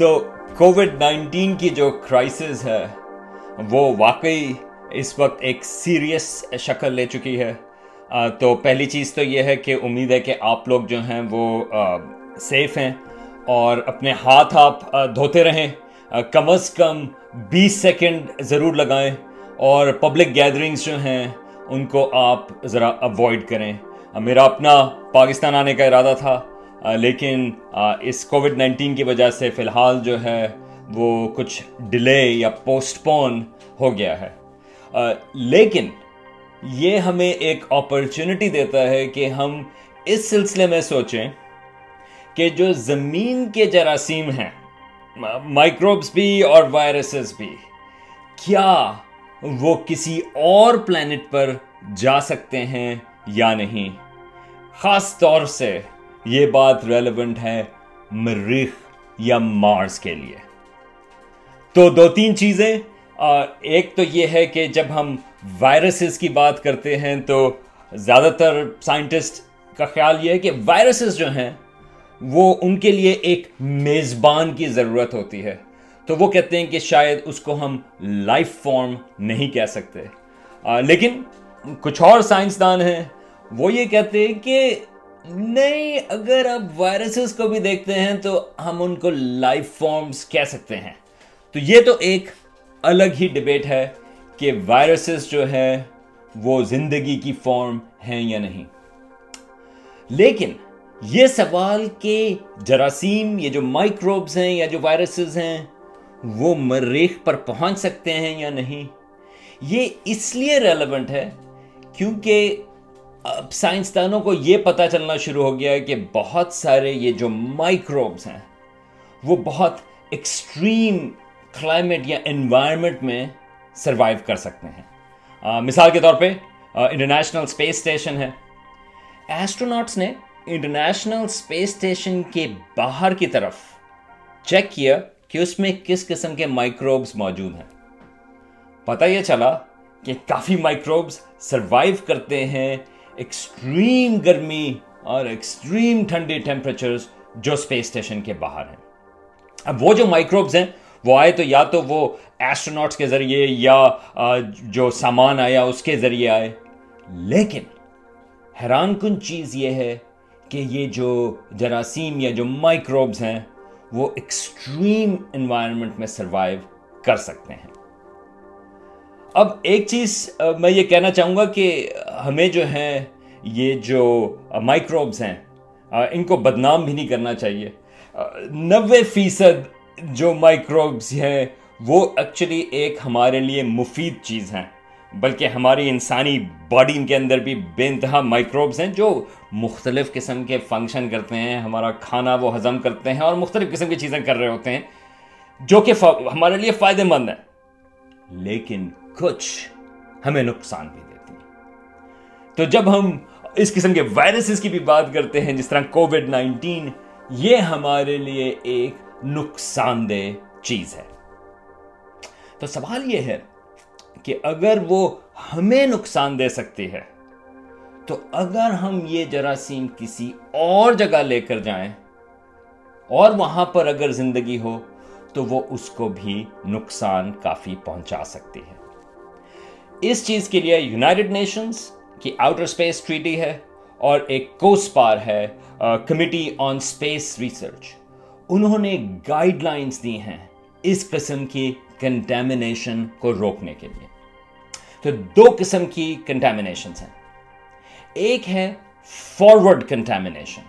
تو Covid nineteen کی جو کرائسس ہے، وہ واقعی اس وقت ایک سیریس شکل لے چکی ہے۔ تو پہلی چیز تو یہ ہے کہ امید ہے کہ آپ لوگ جو ہیں وہ سیف ہیں اور اپنے ہاتھ آپ دھوتے رہیں۔ کم از کم بیس سیکنڈ ضرور لگائیں اور پبلک گیدرنگز جو ہیں، ان کو آپ ذرا اوائڈ کریں۔ میرا اپنا پاکستان آنے کا ارادہ تھا۔ لیکن اس کووڈ نائنٹین کی وجہ سے فی الحال جو ہے، وہ کچھ ڈیلے یا پوسٹ پون ہو گیا ہے۔ لیکن، یہ ہمیں ایک اپرچونٹی دیتا ہے کہ ہم اس سلسلے میں سوچیں کہ جو زمین کے جراثیم ہیں مائکروبس بھی اور وائرسز بھی، کیا وہ کسی اور پلانٹ پر جا سکتے ہیں یا نہیں؟ خاص طور سے یہ بات ریلیونٹ ہے مریخ یا مارس کے لیے۔ تو دو تین چیزیں ایک تو یہ ہے کہ جب ہم وائرسز کی بات کرتے ہیں تو زیادہ تر سائنٹسٹ کا خیال یہ ہے کہ وائرسز جو ہیں، وہ ان کے لیے ایک میزبان کی ضرورت ہوتی ہے۔ تو وہ کہتے ہیں کہ شاید اس کو ہم لائف فارم نہیں کہہ سکتے۔ لیکن کچھ اور سائنسدان ہیں، وہ یہ کہتے ہیں کہ نہیں، اگر آپ وائرسز کو بھی دیکھتے ہیں تو ہم ان کو لائف فارمز کہہ سکتے ہیں۔ تو یہ تو ایک الگ ہی ڈبیٹ ہے کہ وائرسز جو ہے وہ زندگی کی فارم ہیں یا نہیں۔ لیکن یہ سوال کہ جراثیم یہ جو مائکروبز ہیں یا جو وائرسز ہیں وہ مریخ پر پہنچ سکتے ہیں یا نہیں، یہ اس لیے ریلیونٹ ہے کیونکہ اب سائنسدانوں کو یہ پتا چلنا شروع ہو گیا ہے کہ بہت سارے یہ جو مائکروبز ہیں، وہ بہت ایکسٹریم کلائمیٹ یا انوائرمنٹ میں سروائیو کر سکتے ہیں۔ مثال کے طور پہ انٹرنیشنل اسپیس اسٹیشن ہے۔ ایسٹرونٹس نے انٹرنیشنل اسپیس اسٹیشن کے باہر کی طرف چیک کیا کہ اس میں کس قسم کے مائکروبز موجود ہیں۔ پتہ یہ چلا کہ کافی مائکروبز سروائیو کرتے ہیں ایکسٹریم گرمی اور ایکسٹریم ٹھنڈی ٹیمپریچرز جو اسپیس اسٹیشن کے باہر ہیں۔ اب وہ جو مائکروبز ہیں، وہ آئے تو یا تو وہ ایسٹرونٹس کے ذریعے یا جو سامان آیا اس کے ذریعے آئے۔ لیکن حیران کن چیز یہ ہے کہ یہ جو جراثیم یا جو مائکروبز ہیں، وہ ایکسٹریم انوائرمنٹ میں سروائیو کر سکتے ہیں۔ اب ایک چیز میں یہ کہنا چاہوں گا کہ ہمیں جو ہے یہ جو مائکروبز ہیں ان کو بدنام بھی نہیں کرنا چاہیے۔ نوے فیصد جو مائکروبز ہیں، وہ ایکچولی ایک ہمارے لیے مفید چیز ہیں۔ بلکہ ہماری انسانی باڈی کے اندر بھی بے انتہا مائکروبز ہیں جو مختلف قسم کے فنکشن کرتے ہیں، ہمارا کھانا وہ ہضم کرتے ہیں اور مختلف قسم کی چیزیں کر رہے ہوتے ہیں، جو کہ ہمارے لیے فائدہ مند ہیں۔ لیکن کچھ ہمیں نقصان بھی دیتی ہیں۔ تو جب ہم اس قسم کے وائرسز کی بھی بات کرتے ہیں، جس طرح کووڈ نائنٹین، یہ ہمارے لیے ایک نقصان دہ چیز ہے۔ تو سوال یہ ہے کہ اگر وہ ہمیں نقصان دے سکتی ہے، تو اگر ہم یہ جراثیم کسی اور جگہ لے کر جائیں اور وہاں پر اگر زندگی ہو، تو وہ اس کو بھی نقصان کافی پہنچا سکتی ہے۔ اس چیز کے لیے یونائٹڈ نیشنز کی آؤٹر اسپیس ٹریٹی ہے اور ایک کوسپار ہے کمیٹی آن اسپیس ریسرچ۔ انہوں نے گائیڈ لائنز دی ہیں اس قسم کی کنٹامنیشن کو روکنے کے لیے۔ تو دو قسم کی کنٹامنیشن ہیں۔ ایک ہے فارورڈ کنٹامنیشن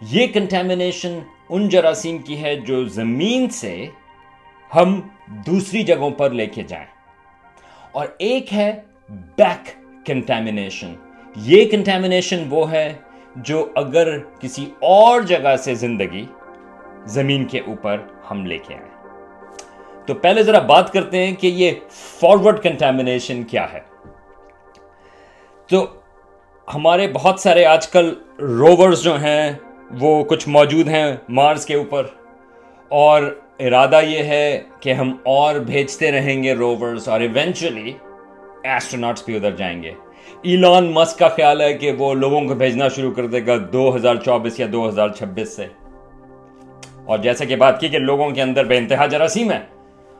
یہ کنٹامنیشن ان جراثیم کی ہے جو زمین سے ہم دوسری جگہوں پر لے کے جائیں۔ اور ایک ہے بیک کنٹامنیشن یہ کنٹامنیشن وہ ہے جو اگر کسی اور جگہ سے زندگی زمین کے اوپر ہم لے کے آئیں۔ تو پہلے ذرا بات کرتے ہیں کہ یہ فارورڈ کنٹامنیشن کیا ہے۔ تو ہمارے بہت سارے آج کل روورز جو ہیں وہ کچھ موجود ہیں مارس کے اوپر اور ارادہ یہ ہے کہ ہم اور بھیجتے رہیں گے روورز اور ایونچولی ایسٹرونٹس بھی ادھر جائیں گے۔ ایلان مسک کا خیال ہے کہ وہ لوگوں کو بھیجنا شروع کر دے گا دو ہزار چوبیس یا دو ہزار چھبیس سے۔ اور جیسا کہ بات کی کہ لوگوں کے اندر بے انتہا جراثیم ہے،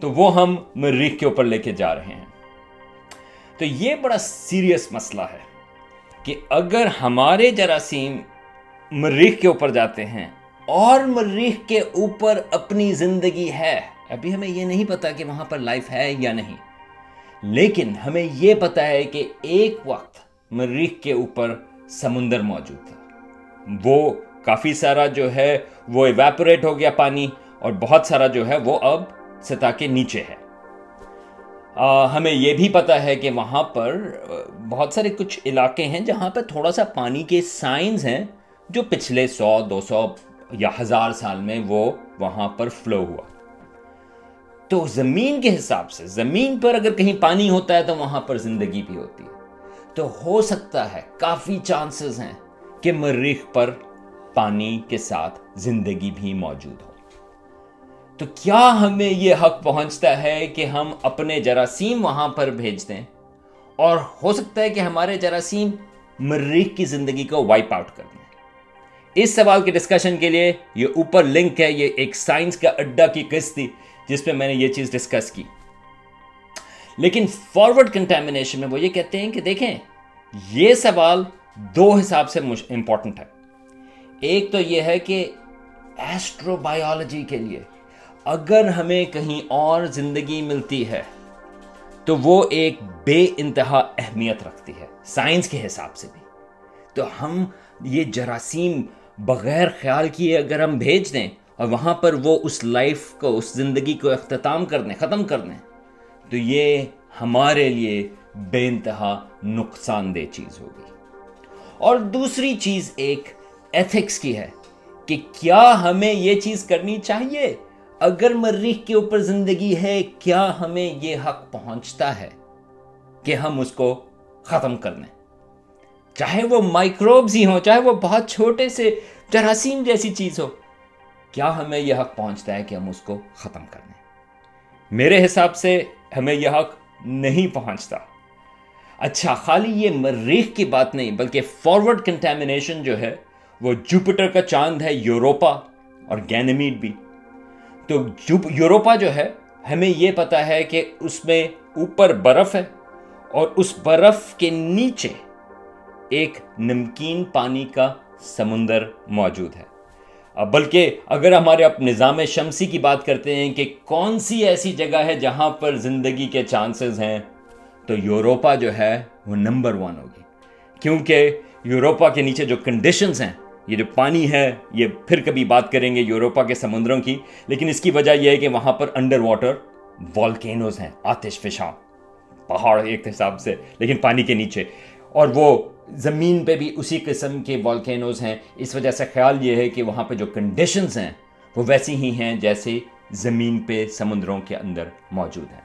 تو وہ ہم مریخ کے اوپر لے کے جا رہے ہیں۔ تو یہ بڑا سیریس مسئلہ ہے کہ اگر ہمارے جراثیم مریخ کے اوپر جاتے ہیں اور مریخ کے اوپر اپنی زندگی ہے۔ ابھی ہمیں یہ نہیں پتا کہ وہاں پر لائف ہے یا نہیں۔ لیکن ہمیں یہ پتا ہے کہ ایک وقت مریخ کے اوپر سمندر موجود تھا۔ وہ کافی سارا جو ہے وہ ایویپوریٹ ہو گیا پانی اور بہت سارا جو ہے وہ اب سطح کے نیچے ہے۔ ہمیں یہ بھی پتا ہے کہ وہاں پر بہت سارے کچھ علاقے ہیں جہاں پر تھوڑا سا پانی کے سائنز ہیں جو پچھلے سو، دو سو یا ہزار سال میں وہ وہاں پر فلو ہوا۔ تو زمین کے حساب سے، زمین پر اگر کہیں پانی ہوتا ہے تو وہاں پر زندگی بھی ہوتی ہے۔ تو ہو سکتا ہے، کافی چانسز ہیں کہ مریخ پر پانی کے ساتھ زندگی بھی موجود ہو۔ تو کیا ہمیں یہ حق پہنچتا ہے کہ ہم اپنے جراثیم وہاں پر بھیج دیں؟ اور ہو سکتا ہے کہ ہمارے جراثیم مریخ کی زندگی کو وائپ آؤٹ کر دیں۔ اس سوال کے ڈسکشن کے لیے یہ اوپر لنک ہے، یہ ایک سائنس کا اڈا کی قسط تھی جس پہ میں نے یہ چیز ڈسکس کی۔ لیکن فارورڈ کنٹامنیشن میں وہ یہ کہتے ہیں کہ دیکھیں، یہ سوال دو حساب سے امپورٹنٹ ہے۔ ایک تو یہ ہے کہ ایسٹرو بایولوجی کے لیے اگر ہمیں کہیں اور زندگی ملتی ہے، تو وہ ایک بے انتہا اہمیت رکھتی ہے سائنس کے حساب سے بھی۔ تو ہم یہ جراثیم بغیر خیال کیے اگر ہم بھیج دیں اور وہاں پر وہ اس لائف کو، اس زندگی کو اختتام کر دیں، ختم کر دیں، تو یہ ہمارے لیے بے انتہا نقصان دہ چیز ہوگی۔ اور دوسری چیز ایک ایتھکس کی ہے کہ کیا ہمیں یہ چیز کرنی چاہیے؟ اگر مریخ کے اوپر زندگی ہے، کیا ہمیں یہ حق پہنچتا ہے کہ ہم اس کو ختم کر دیں؟ چاہے وہ مائکروبز ہی ہوں، چاہے وہ بہت چھوٹے سے جراثیم جیسی چیز ہو، کیا ہمیں یہ حق پہنچتا ہے کہ ہم اس کو ختم کر دیں؟ میرے حساب سے ہمیں یہ حق نہیں پہنچتا۔ اچھا خالی یہ مریخ کی بات نہیں، بلکہ فارورڈ کنٹامنیشن جو ہے، وہ جوپیٹر کا چاند ہے یوروپا اور گینمیڈ بھی۔ تو یوروپا جو ہے، ہمیں یہ پتا ہے کہ اس میں اوپر برف ہے اور اس برف کے نیچے ایک نمکین پانی کا سمندر موجود ہے۔ بلکہ اگر ہمارے اب نظام شمسی کی بات کرتے ہیں کہ کون سی ایسی جگہ ہے جہاں پر زندگی کے چانسز ہیں، تو یوروپا جو ہے وہ نمبر ون ہوگی۔ کیونکہ یوروپا کے نیچے جو کنڈیشنز ہیں، یہ جو پانی ہے، یہ پھر کبھی بات کریں گے یوروپا کے سمندروں کی۔ لیکن اس کی وجہ یہ ہے کہ وہاں پر انڈر واٹر والکینوز ہیں، آتش فشاں، پہاڑ ایک حساب سے، لیکن پانی کے نیچے۔ اور وہ زمین پہ بھی اسی قسم کے والکینوز ہیں۔ اس وجہ سے خیال یہ ہے کہ وہاں پہ جو کنڈیشنز ہیں، وہ ویسی ہی ہیں جیسے زمین پہ سمندروں کے اندر موجود ہیں۔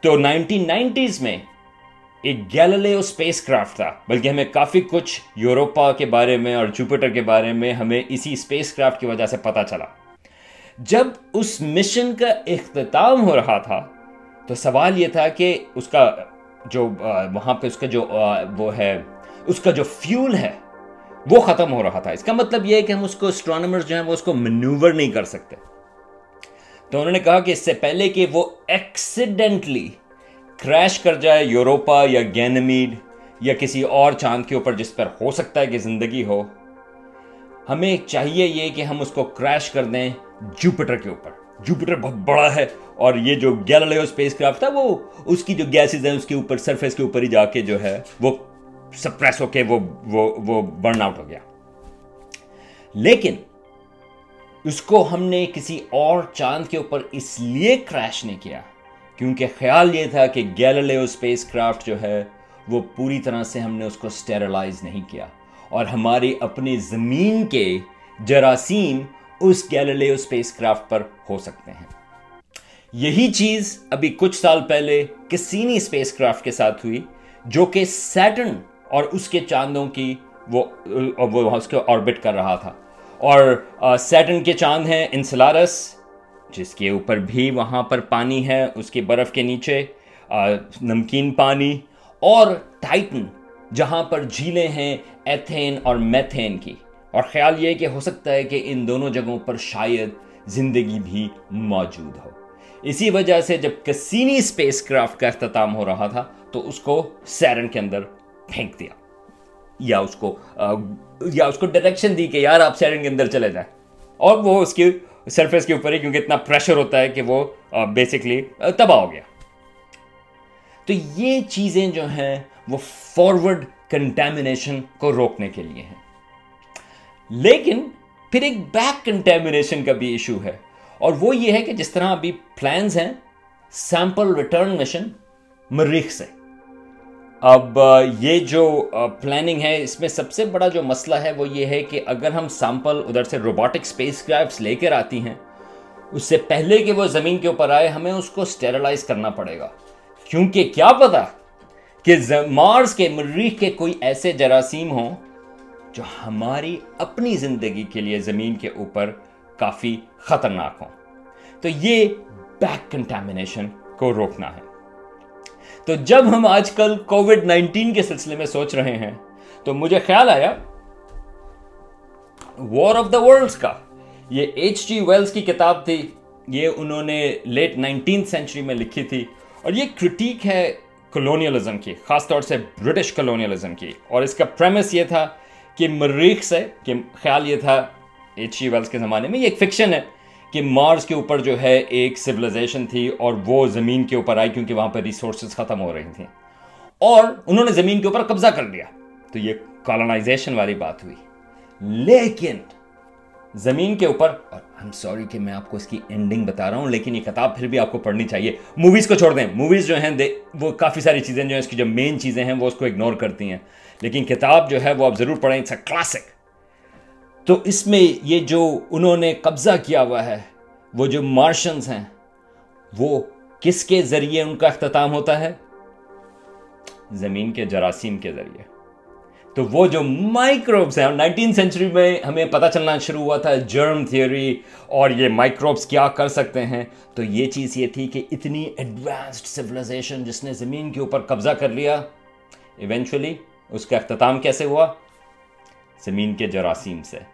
تو نائنٹین نائنٹیز میں ایک گیلیلیو اسپیس کرافٹ تھا، بلکہ ہمیں کافی کچھ یوروپا کے بارے میں اور جوپیٹر کے بارے میں ہمیں اسی اسپیس کرافٹ کی وجہ سے پتا چلا۔ جب اس مشن کا اختتام ہو رہا تھا، تو سوال یہ تھا کہ اس کا جو وہاں پہ اس کا جو وہ ہے اس کا جو فیول ہے، وہ ختم ہو رہا تھا۔ اس کا مطلب یہ ہے کہ ہم اس کو اسٹرانومرز جو ہیں وہ اس کو مینوور نہیں کر سکتے۔ تو انہوں نے کہا کہ اس سے پہلے کہ وہ ایکسیڈنٹلی کریش کر جائے یوروپا یا گینمیڈ یا کسی اور چاند کے اوپر جس پر ہو سکتا ہے کہ زندگی ہو، ہمیں چاہیے یہ کہ ہم اس کو کریش کر دیں جوپیٹر کے اوپر۔ جوپیٹر بہت بڑا ہے اور یہ جو گیلیلیو اسپیس کرافٹ تھا، وہ اس کی جو گیسز ہیں، اس کے اوپر سرفیس کے اوپر ہی جا کے جو ہے وہ سپریس ہو کے وہ وہ وہ برن آؤٹ ہو گیا۔ لیکن اس کو ہم نے کسی اور چاند کے اوپر اس لیے کریش نہیں کیا، کیونکہ خیال یہ تھا کہ گیلیلیو اسپیس کرافٹ جو ہے، وہ پوری طرح سے ہم نے اس کو اسٹیرلائز نہیں کیا۔ اور ہماری اپنی زمین کے جراثیم اس گیلیلیو اسپیس کرافٹ پر ہو سکتے ہیں۔ یہی چیز ابھی کچھ سال پہلے کسینی اسپیس کرافٹ کے ساتھ ہوئی، جو کہ سیٹرن اور اس کے چاندوں کی وہ اس کے آربٹ کر رہا تھا۔ اور سیٹن کے چاند ہیں انسلارس جس کے اوپر بھی وہاں پر پانی ہے، اس کے برف کے نیچے نمکین پانی، اور ٹائٹن جہاں پر جھیلیں ہیں ایتھین اور میتھین کی۔ اور خیال یہ کہ ہو سکتا ہے کہ ان دونوں جگہوں پر شاید زندگی بھی موجود ہو۔ اسی وجہ سے جب کسینی اسپیس کرافٹ کا اختتام ہو رہا تھا، تو اس کو سیرن کے اندر پھینک دیا۔ یا اس کو یا اس کو ڈائریکشن دی کہ یار آپ سیرن کے اندر چلے جائیں۔ اور وہ اس کی سرفیس کے اوپر ہی، کیونکہ اتنا پریشر ہوتا ہے کہ وہ بیسکلی تباہ ہو گیا۔ تو یہ چیزیں جو ہیں، وہ فارورڈ کنٹامنیشن کو روکنے کے لیے ہیں۔ لیکن پھر ایک بیک کنٹامنیشن کا بھی ایشو ہے۔ اور وہ یہ ہے کہ جس طرح ابھی پلانز ہیں سیمپل ریٹرن مشن مریخ سے۔ اب یہ جو پلاننگ ہے، اس میں سب سے بڑا جو مسئلہ ہے وہ یہ ہے کہ اگر ہم سیمپل ادھر سے روبوٹک اسپیس کرافٹس لے کر آتی ہیں، اس سے پہلے کہ وہ زمین کے اوپر آئے، ہمیں اس کو اسٹیرلائز کرنا پڑے گا۔ کیونکہ کیا پتا کہ مارس کے، مریخ کے کوئی ایسے جراثیم ہوں جو ہماری اپنی زندگی کے لیے زمین کے اوپر کافی خطرناک ہوں۔ تو یہ بیک کنٹامنیشن کو روکنا ہے۔ تو جب ہم آج کل کووڈ نائنٹین کے سلسلے میں سوچ رہے ہیں، تو مجھے خیال آیا وار آف دا ورلڈ کا، یہ ایچ جی ویلز کی کتاب تھی، یہ انہوں نے لیٹ نائنٹین سینچری میں لکھی تھی، اور یہ کرٹیک ہے کلونیلزم کی، خاص طور سے برٹش کلونیلزم کی۔ اور اس کا پریمس یہ تھا کہ مریخ سے، کہ خیال یہ تھا ایچ جی ویلز کے زمانے میں، یہ ایک فکشن ہے۔ کہ مارس کے اوپر جو ہے ایک سویلائزیشن تھی اور وہ زمین کے اوپر آئی کیونکہ وہاں پہ ریسورسز ختم ہو رہی تھیں۔ اور انہوں نے زمین کے اوپر قبضہ کر لیا۔ تو یہ کالونائزیشن والی بات ہوئی۔ لیکن زمین کے اوپر، اور ہم سوری کہ میں آپ کو اس کی اینڈنگ بتا رہا ہوں، لیکن یہ کتاب پھر بھی آپ کو پڑھنی چاہیے۔ موویز کو چھوڑ دیں۔ موویز جو ہیں وہ کافی ساری چیزیں جو ہیں، اس کی جو مین چیزیں ہیں، وہ اس کو اگنور کرتی ہیں۔ لیکن کتاب جو ہے، وہ آپ ضرور پڑھیں۔ اٹس اے کلاسک تو اس میں یہ جو انہوں نے قبضہ کیا ہوا ہے، وہ جو مارشنز ہیں، وہ کس کے ذریعے ان کا اختتام ہوتا ہے؟ زمین کے جراثیم کے ذریعے۔ تو وہ جو مائکروبس ہیں، نائنٹین سینچری میں ہمیں پتہ چلنا شروع ہوا تھا جرم تھیوری اور یہ مائکروبس کیا کر سکتے ہیں۔ تو یہ چیز یہ تھی کہ اتنی ایڈوانسڈ سویلائزیشن جس نے زمین کے اوپر قبضہ کر لیا ایونچولی اس کا اختتام کیسے ہوا؟ زمین کے جراثیم سے۔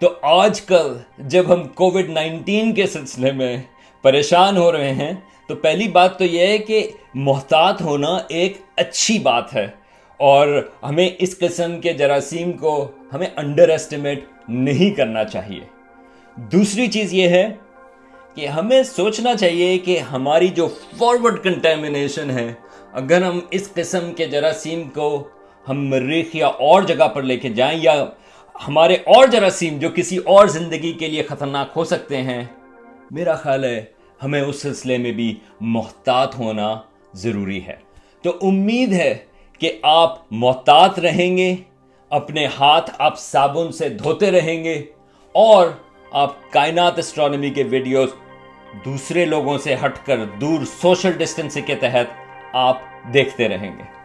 تو آج کل جب ہم کووڈ نائنٹین کے سلسلے میں پریشان ہو رہے ہیں، تو پہلی بات تو یہ ہے کہ محتاط ہونا ایک اچھی بات ہے اور ہمیں اس قسم کے جراثیم کو ہمیں انڈر ایسٹیمیٹ نہیں کرنا چاہیے۔ دوسری چیز یہ ہے کہ ہمیں سوچنا چاہیے کہ ہماری جو فارورڈ کنٹامنیشن ہے، اگر ہم اس قسم کے جراثیم کو ہم مریخ یا اور جگہ پر لے کے جائیں یا ہمارے اور جراثیم جو کسی اور زندگی کے لیے خطرناک ہو سکتے ہیں۔ میرا خیال ہے ہمیں اس سلسلے میں بھی محتاط ہونا ضروری ہے۔ تو امید ہے کہ آپ محتاط رہیں گے، اپنے ہاتھ آپ صابن سے دھوتے رہیں گے، اور آپ کائنات اسٹرانومی کے ویڈیوز دوسرے لوگوں سے ہٹ کر دور سوشل ڈسٹینس کے تحت آپ دیکھتے رہیں گے۔